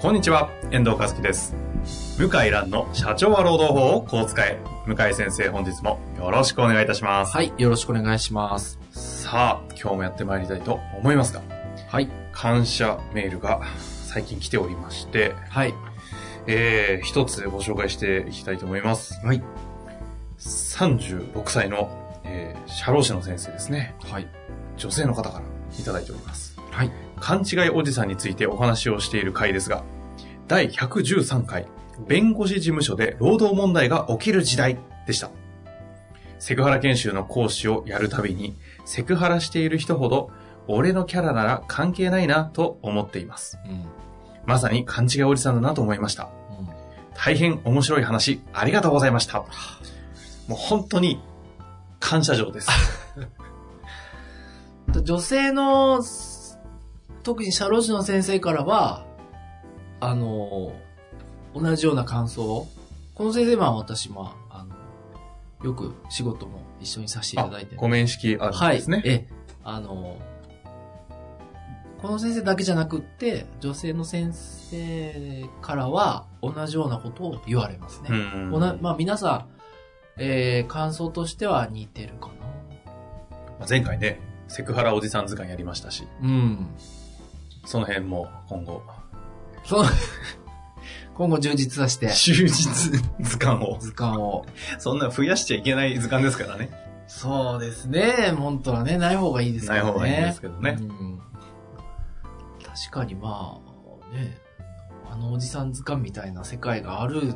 こんにちは、遠藤和樹です。向井蘭の社長は労働法をこう使え。向井先生、本日もよろしくお願いいたします。はい、よろしくお願いします。さあ、今日もやってまいりたいと思いますが、はい。感謝メールが最近来ておりまして、はい。えー、一つご紹介していきたいと思います。はい。36歳の、えー、社労士の先生ですね。はい。女性の方からいただいております。はい。勘違いおじさんについてお話をしている回ですが、第113回、弁護士事務所で労働問題が起きる時代でした。セクハラ研修の講師をやるたびに、セクハラしている人ほど、俺のキャラなら関係ないなと思っています。うん。まさに勘違いおじさんだなと思いました。大変面白い話、ありがとうございました。もう本当に、感謝状です。うん、女性の、特に社労士の先生からは、あの、同じような感想この先生は私も、あの、よく仕事も一緒にさせていただいて。ご面識あるんですね。はい。え、あの、この先生だけじゃなくって、女性の先生からは同じようなことを言われますね。うんおなまあ皆さん、えー、感想としては似てるかな。前回ね、セクハラおじさん図鑑やりましたし、うん。その辺も今後、そう、今後充実させて、忠実図鑑を。図鑑を。そんな増やしちゃいけない図鑑ですからね。そうですね。本当はね、ない方がいいですからね。ない方がいいですけどねうん確かにまあ、ね、あのおじさん図鑑みたいな世界がある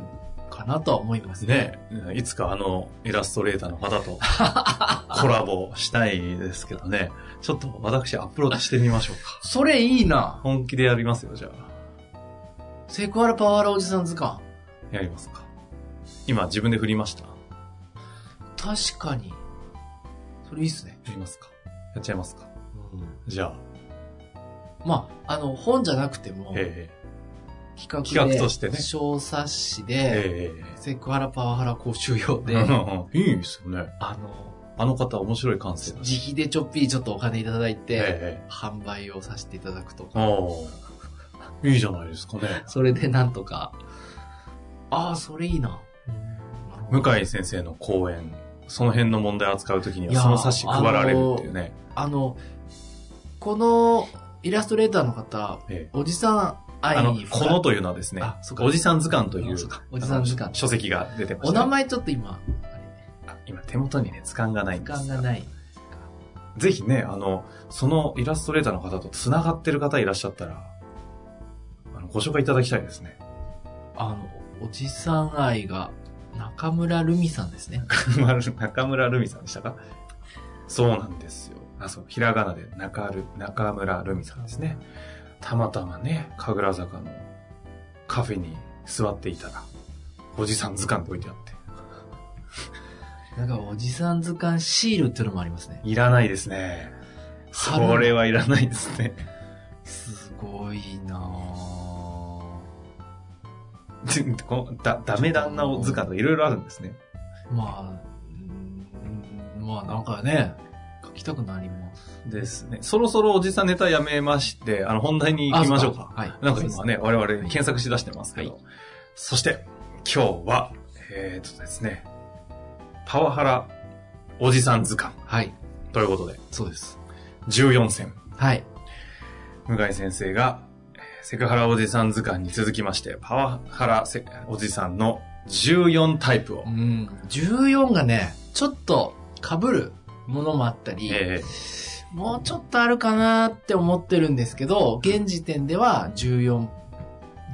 かなとは思いますね。ね、いつかあのイラストレーターの方と コラボしたいですけどね。ちょっと私アップロードしてみましょうか。それいいな。本気でやりますよ、じゃあ。セクハラパワハラおじさん図鑑。やりますか。今自分で振りました。確かに。それいいっすね。やりますか。やっちゃいますか。うんじゃあ、まあ、あの、本じゃなくても、え企画で、企画としてね小冊子えで、えセクハラパワハラ講習用えで、いいですよね。あの、あの方面白い感性だ費でちょっぴりちょっとお金いただいて、ええ販売をさせていただくとああ、いいじゃないですかね。それでなんとか、ああ、それいいな。向井先生の講演、その辺の問題を扱うときにはその冊子配られるっていうね。あの、このイラストレーターの方、ええ。おじさん愛に、このというのはですねおじさん図鑑というおじさん図鑑。書籍が出てました、お名前ちょっと今、ああ今手元にね、図鑑がないれ、んです時間がない。ぜひね、あの、そのイラストレーターの方と繋がってる方いらっしゃったら、ご紹介いただきたいですね。あの、おじさん愛が、中村るみさんですね。中村るみさんでしたか？そうなんですよ。あ、そう、ひらがなで中る中村るみさんですね。たまたまね、神楽坂のカフェに座っていたら、おじさん図鑑って置いてあって。なんか、おじさん図鑑シールっていうのもありますね。いらないですね。それはいらないですね。すごいなこうだ、ダメ旦那図鑑とかいろいろあるんですね。ぁまあ、まあなんかね、書きたくなります。ですね。そろそろおじさんネタやめまして、あの、本題に行きましょうか。はい。なんか今ね、我々検索し出してますけど。はいそして、今日は、えー、っとですね、パワハラおじさん図鑑はい。ということで、そうです。14選。はい。向井先生が、えーセクハラおじさん図鑑に続きまして、パワハラセおじさんの14タイプをう、ん。14がね、ちょっと被るものもあったり、えもうちょっとあるかなって思ってるんですけど、現時点では14、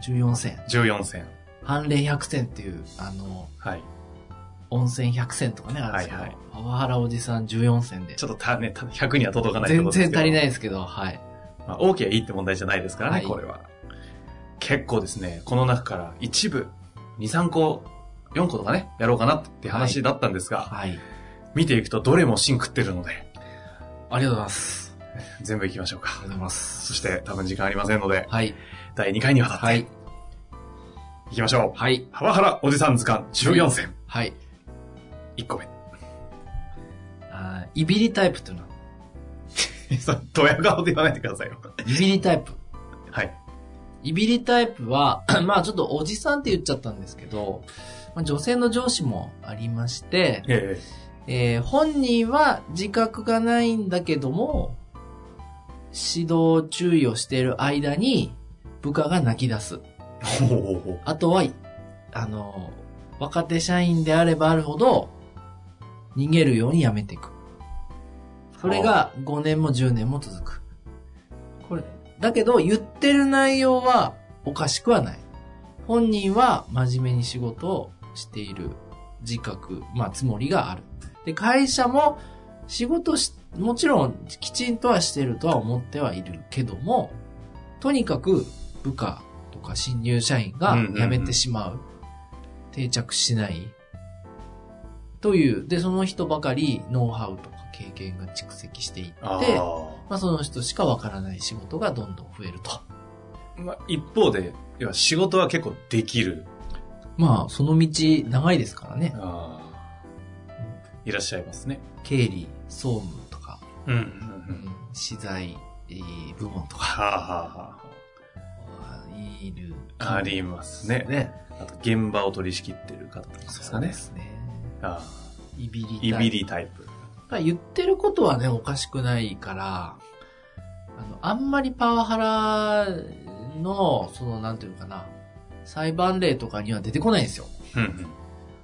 14選。ー、14選。判例100選っていう、あの、はい。温泉100選とかね、あるんですけど、はいはいパワハラおじさん14選で。ちょっとたね、た100には届かない全然足りないですけど、はい。まあ、大きはいいって問題じゃないですからね、はいこれは。結構ですね、この中から一部、2、3個、4個とかね、やろうかなって話だったんですが、はい。見ていくとどれも芯食ってるので、ありがとうございます。全部行きましょうかありがとう。ございます。そして多分時間ありませんので、はい。第2回にわたって、はい。行きましょう。はい。パワハラおじさん図鑑14選。はい。1個目。あーいびりタイプっていうのは、そうドヤ顔で言わないでくださいよ。いびりタイプ。はい。いびりタイプは、まあちょっとおじさんって言っちゃったんですけど、まあ、女性の上司もありまして、ええー本人は自覚がないんだけども、指導注意をしている間に部下が泣き出す。あとは、あの、若手社員であればあるほど、逃げるようにやめていく。それが5年も10年も続く。これ、だけど言ってる内容はおかしくはない。本人は真面目に仕事をしている自覚、まあつもりがある。で、会社も仕事し、もちろんきちんとはしてるとは思ってはいるけども、とにかく部下とか新入社員が辞めてしまう。定着しない。という、で、その人ばかりノウハウとか経験が蓄積していって、あまあその人しかわからない仕事がどんどん増えると。あ。まあ、一方で、要は仕事は結構できる。まあその道長いですからね。いらっしゃいますね。経理、総務とか、うんうんう。うんん資材、えー部門とか、はあはあはいる。あ。ありますね。ね。あと、現場を取り仕切ってる方とかですかねそうで。すね。ああ。いびり。いび。りタイプ。まあ言ってることはね、おかしくないから、あの、あんまりパワハラの、その、なんていうのかな、裁判例とかには出てこないんですよ。うんうん。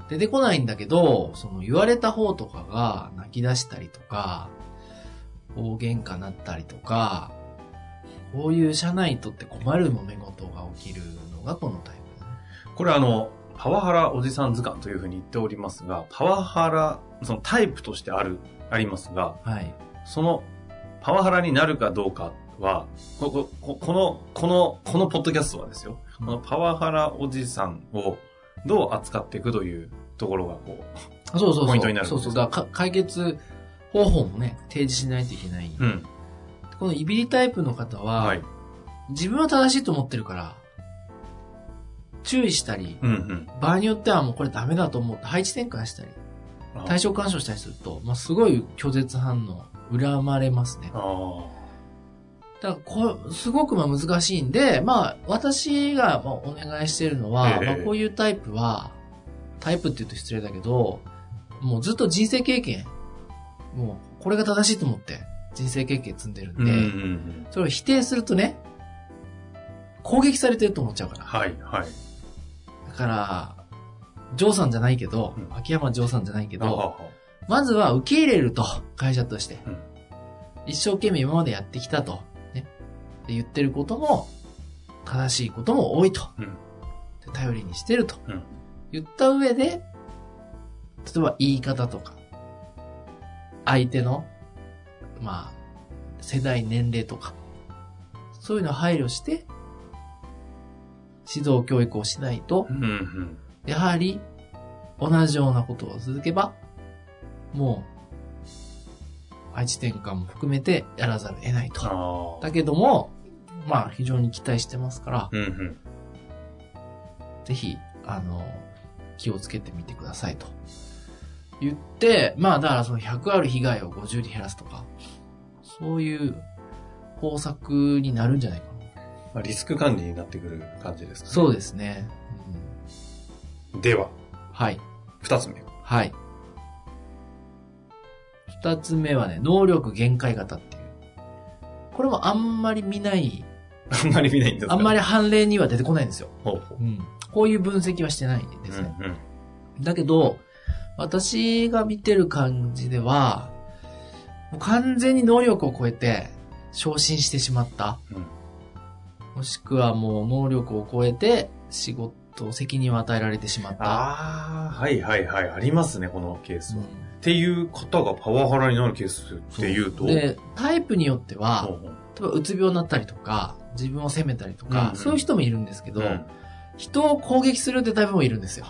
出てこないんだけど、その言われた方とかが泣き出したりとか、大喧嘩なったりとか、こういう社内にとって困る揉め事が起きるのがこのタイプ。これあの、パワハラおじさん図鑑というふうに言っておりますが、パワハラ、そのタイプとしてある、ありますが、はい。そのパワハラになるかどうかは、ここここの、この、このポッドキャストはですよ、このパワハラおじさんをどう扱っていくというところがこあそうそうそう。ポイントになるそうそう。だか解決方法もね、提示しないといけない。う、うん。このイビリタイプの方は、はい。自分は正しいと思ってるから、注意したり、うんうん。場合によってはもうこれダメだと思って配置転換したり、あ対象干渉したりすると、まあ、すごい拒絶反応、恨まれますね。だからこう、すごくまあ難しいんで、まあ、私がまあお願いしているのは、ええまあ、こういうタイプは、タイプって言うと失礼だけど、もうずっと人生経験、もうこれが正しいと思って人生経験積んでるんで、うんうんうん。それを否定するとね、攻撃されてると思っちゃうから。はい、はい。だから、ジョーさんじゃないけど、うん秋山ジョーさんじゃないけど、まずは受け入れると、会社として。うん一生懸命今までやってきたと。ね。で言ってることも、正しいことも多いと。うんで頼りにしてると。うん言った上で、例えば言い方とか、相手の、まあ、世代、年齢とか、そういうのを配慮して、指導教育をしないとう、んうん。やはり、同じようなことを続けば、もう、配置転換も含めてやらざるを得ないと。だけども、まあ、非常に期待してますから、うんうん。ぜひ、あの、気をつけてみてくださいと。言って、まあ、だからその100ある被害を50に減らすとか、そういう方策になるんじゃないかな。まあ、リスク管理になってくる感じですかね。そうですね。では、はい。二つ目。はい。二つ目はね、能力限界型っていう。これもあんまり見ない、あんまり見ないんですか？あんまり。り判例には出てこないんですよ。ほうほう。うん。こういう分析はしてないんですね。だけど、私が見てる感じでは、もう完全に能力を超えて昇進してしまった。うんうん。もしくはもう能力を超えて仕事、と、責任を与えられてしまった。ああ、はいはいはい。ありますね、このケースは。うんっていう方がパワハラになるケースっていうと？で、タイプによっては、例えばうつ病になったりとか、自分を責めたりとか、うんうんそういう人もいるんですけど、うん人を攻撃するってタイプもいるんですよ。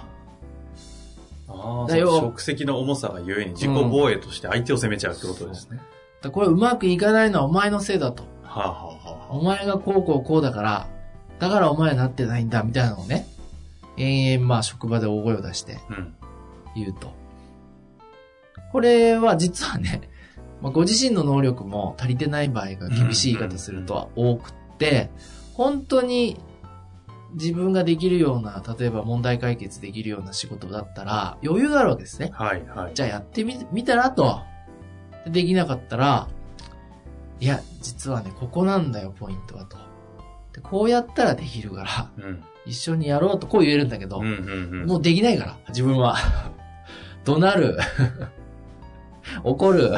ああ、職責の重さがゆえに自己防衛として相手を責めちゃうってことですね。だからこれうまくいかないのはお前のせいだと。はあ、はあお前がこうこうこうだから、だからお前はなってないんだ、みたいなのをね、延々まあ職場で大声を出して。言うと。これは実はね、まあ、ご自身の能力も足りてない場合が厳しい言い方するとは多くって、本当に自分ができるような、例えば問題解決できるような仕事だったら余裕があるわけですね。はいはい。じゃあやってみ、見たらと。でできなかったら、いや、実はね、ここなんだよ、ポイントはと。でこうやったらできるから、うん。一緒にやろうとこう言えるんだけど、うんうんうん。もうできないから、自分は。怒鳴る。怒る。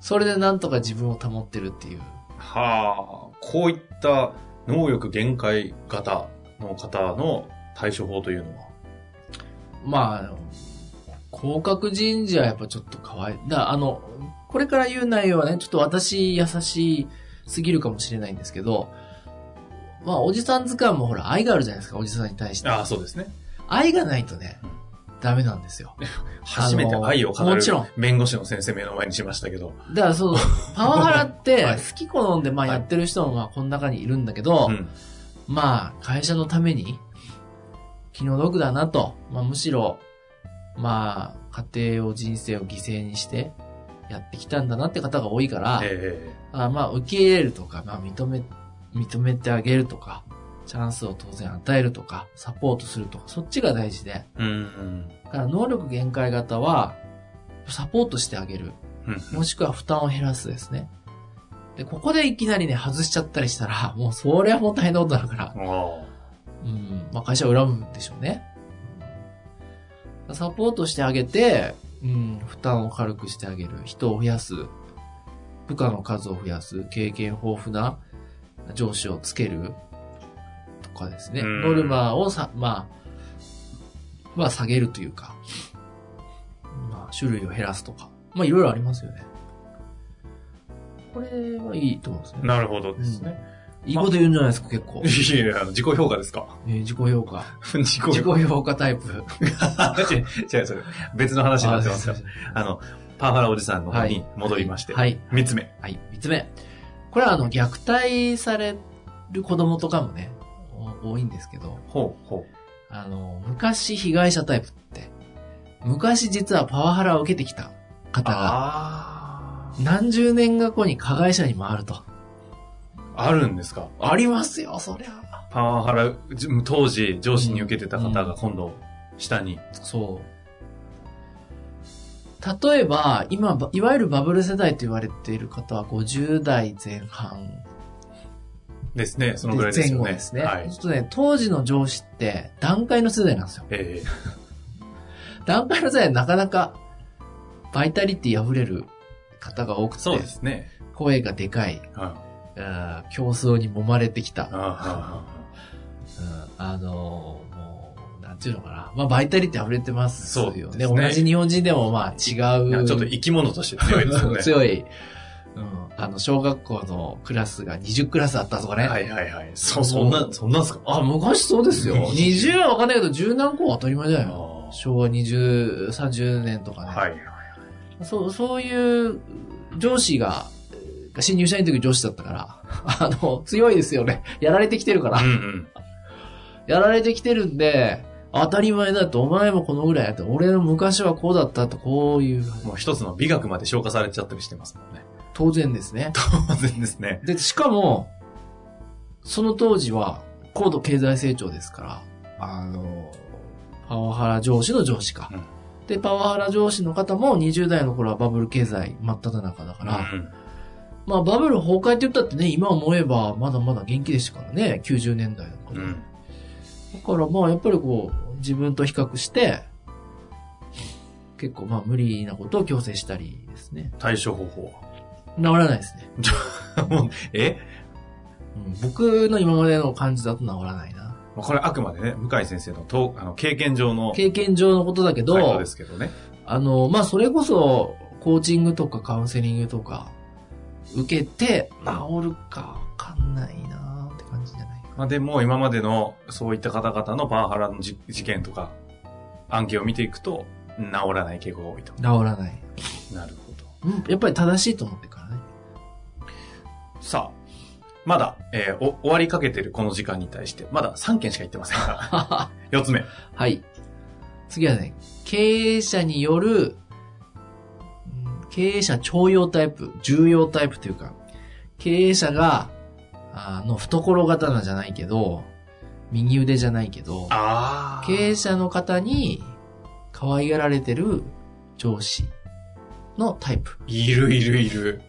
それでなんとか自分を保ってるっていう。はあ、こういった能力限界型の方の対処法というのは？まあ、広角人事はやっぱちょっと可愛い。だからあの、これから言う内容はね、ちょっと私優しすぎるかもしれないんですけど、まあ、おじさん図鑑もほら、愛があるじゃないですか、おじさんに対して。ああ、そうですね。愛がないとね、ダメなんですよ。初めて愛を語るもちろん弁護士の先生目の前にしましたけど。だからそう、パワハラってはい、好き好んでまあやってる人もまあこの中にいるんだけど、うん。まあ、会社のために、気の毒だなと。まあ、むしろ、まあ、家庭を、人生を犠牲にして、やってきたんだなって方が多いから、えあまあ、受け入れるとか、まあ、認め、認めてあげるとか、チャンスを当然与えるとか、サポートするとか、そっちが大事で。えうんうん。だから、能力限界型は、サポートしてあげる。うんもしくは負担を減らすですね。で、ここでいきなりね、外しちゃったりしたら、もうそれはもう大変なことになるから。うん、まあ会社を恨むんでしょうね。サポートしてあげて、うん、負担を軽くしてあげる。人を増やす。部下の数を増やす。経験豊富な上司をつける。とかですね。うんノルマをさ、まあ、まあ下げるというか、まあ種類を減らすとか。まあいろいろありますよね。これはいいと思うんですね。なるほどですね。いいこと言うんじゃないですか、結構。いやいや、自己評価ですか？えー自己評価。自己自評己評価タイプ。価。違う、違う、それ。別の話になってますよ。あの、パワハラおじさんの方に戻りまして。はい。三つ目。はい。三つ目。これはあの、虐待される子供とかもね、お多いんですけど、ほう、ほあの、昔被害者タイプって、昔実はパワハラを受けてきた方が、あ何十年後に加害者に回ると。あ。あるんですか？ありますよ、そりゃ。パワハラ、じ当時上司に受けてた方が今度、下に。そう。例えば、今、ばいわゆるバブル世代と言われている方は50代前半ですね。そのぐらいですね。後ですね。はいそう。するとね、当時の上司って段階の世代なんですよ。え 段階の世代はなかなかバイタリティ溢れる方が多くて、えそうですね。声がでかい、ああー競争に揉まれてきた、ああうんあのーもう、なんていうのかな。まあ、バイタリティ溢れてますよね。そうですね同じ日本人でもまあ違う。ちょっと生き物として強いですよね。強い。うん。あの、小学校のクラスが20クラスあったとかね。はいはいはい。そ、そんな、そんなんすか？あ、昔そうですよ。うん20はわかんないけど、10何個は当たり前じゃないのあ昭和20、30年とかね。あはいはい。そう、そういう上司が、新入社員の時上司だったから、あの、強いですよね。やられてきてるから。うんうん。やられてきてるんで、当たり前だと、お前もこのぐらいやって、俺の昔はこうだったと、こういう、もう一つの美学まで消化されちゃったりしてますもんね。当然ですね。当然ですね。で、しかも、その当時は、高度経済成長ですから、あの、パワハラ上司の上司か。うんで、パワハラ上司の方も20代の頃はバブル経済真っ只中だから、うんまあバブル崩壊って言ったってね、今思えばまだまだ元気でしたからね、90年代の頃。うん。だからまあやっぱりこう、自分と比較して、結構まあ無理なことを強制したりですね。対処方法 治らないですね。え？うん僕の今までの感じだと治らないな。まあこれあくまでね、向井先生のとあの経験上の経験上のことだけどで、すけどね。あの、まあ、それこそ、コーチングとかカウンセリングとか、受けて、治るかわかんないなって感じじゃないかまあでも今までのそういった方々のパワハラのじ事件とか、案件を見ていくと、治らない傾向が多いと。治らない。なるほど。うん、やっぱり正しいと思ってるからね。さあ、まだ、えーお終わりかけてるこの時間に対して、まだ3件しか言ってませんから。4つ目。はい。次はね、経営者による、うん経営者重要タイプ、重要タイプというか、経営者が、あの、懐刀じゃないけど、右腕じゃないけど、あ経営者の方に可愛がられてる上司のタイプ。いるいるいる。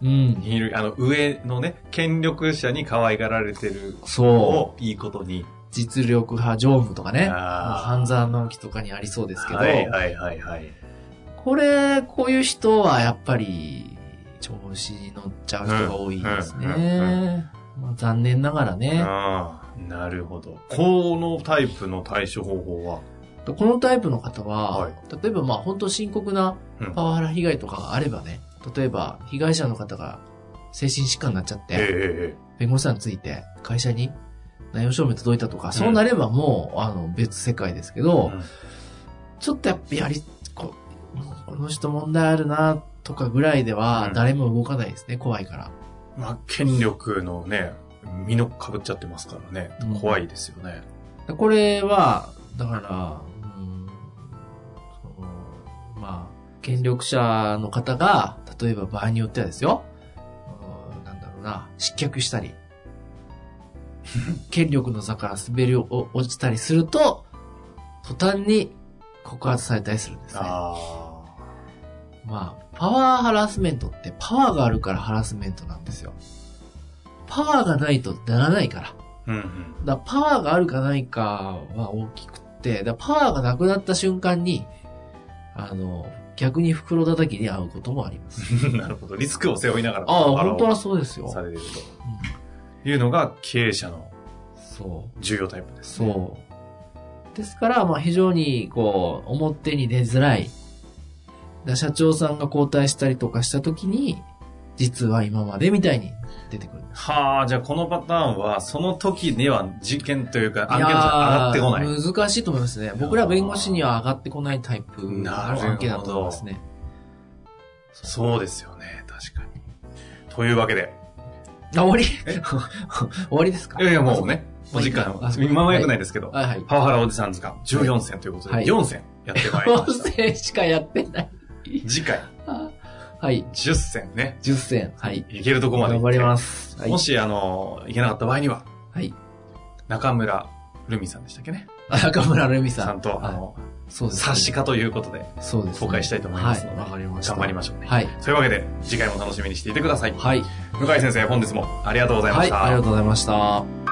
うん。いる。あの、上のね、権力者に可愛がられてるのそう。をいいことに。実力派常務とかね。半沢直樹とかにありそうですけど、はいはいはいはい。これ、こういう人はやっぱり、調子に乗っちゃう人が多いですうんうんね。まあ、残念ながらね。なるほど。このタイプの対処方法は、このタイプの方は、はい例えばまあ本当深刻なうんパワハラ被害とかがあればね、例えば被害者の方が精神疾患になっちゃって、えええ弁護士さんについて会社に内容証明届いたとか、そうなればもう、あの、別世界ですけえど、うんちょっとやっぱやり、ここの人問題あるな、とかぐらいでうんは誰も動かないですね、怖いから。まあ、権力のね、身の被っちゃってますからねうん。怖いですよね。これは、だから、うんそのまあ、権力者の方が、例えば場合によってはですよ、うんなんだろうな、失脚したり、権力の座から滑り落ちたりすると、途端に告発されたりするんですね。あまあ、パワーハラスメントってパワーがあるからハラスメントなんですよ。パワーがないとならないから。あ。うんうん。だパワーがあるかないかは大きくって、だパワーがなくなった瞬間に、あの、逆に袋叩きに遭うこともあります。なるほど。リスクを背負いながら、ああ、本当はそうですよ。されるうんというのが経営者のそう。重要タイプです、ね。そう。ですから、まあ非常に、こう、表に出づらい。だ社長さんが交代したりとかしたときに、実は今までみたいに出てくる。はあ、じゃあこのパターンは、その時には事件というか案件と上がってこない。難しいと思いますね。僕ら弁護士には上がってこないタイプのなるほど案件だと思いますね。そうですよね、確かに。というわけで。あ、終わり？終わりですか？いやいや、もうね、まあお時間今は良くないですけど、はいはい。パワハラおじさん図鑑14戦ということで、はい4戦やってまいりま4した。戦しかやってない。次回、はい。10戦ね、10戦。はい。いけるとこまで頑張ります。はい。もし、あの、いけなかった場合には、はい。中村ルミさんでしたっけね。あ中村るみさん。さんと、はいあの、そうですね。冊子化ということで、そうですね。公開したいと思いますのではい。わかりました。頑張りましょうね。はい。そういうわけで、次回も楽しみにしていてください。はい。向井先生、本日もありがとうございまはい。した。ありがとうございました。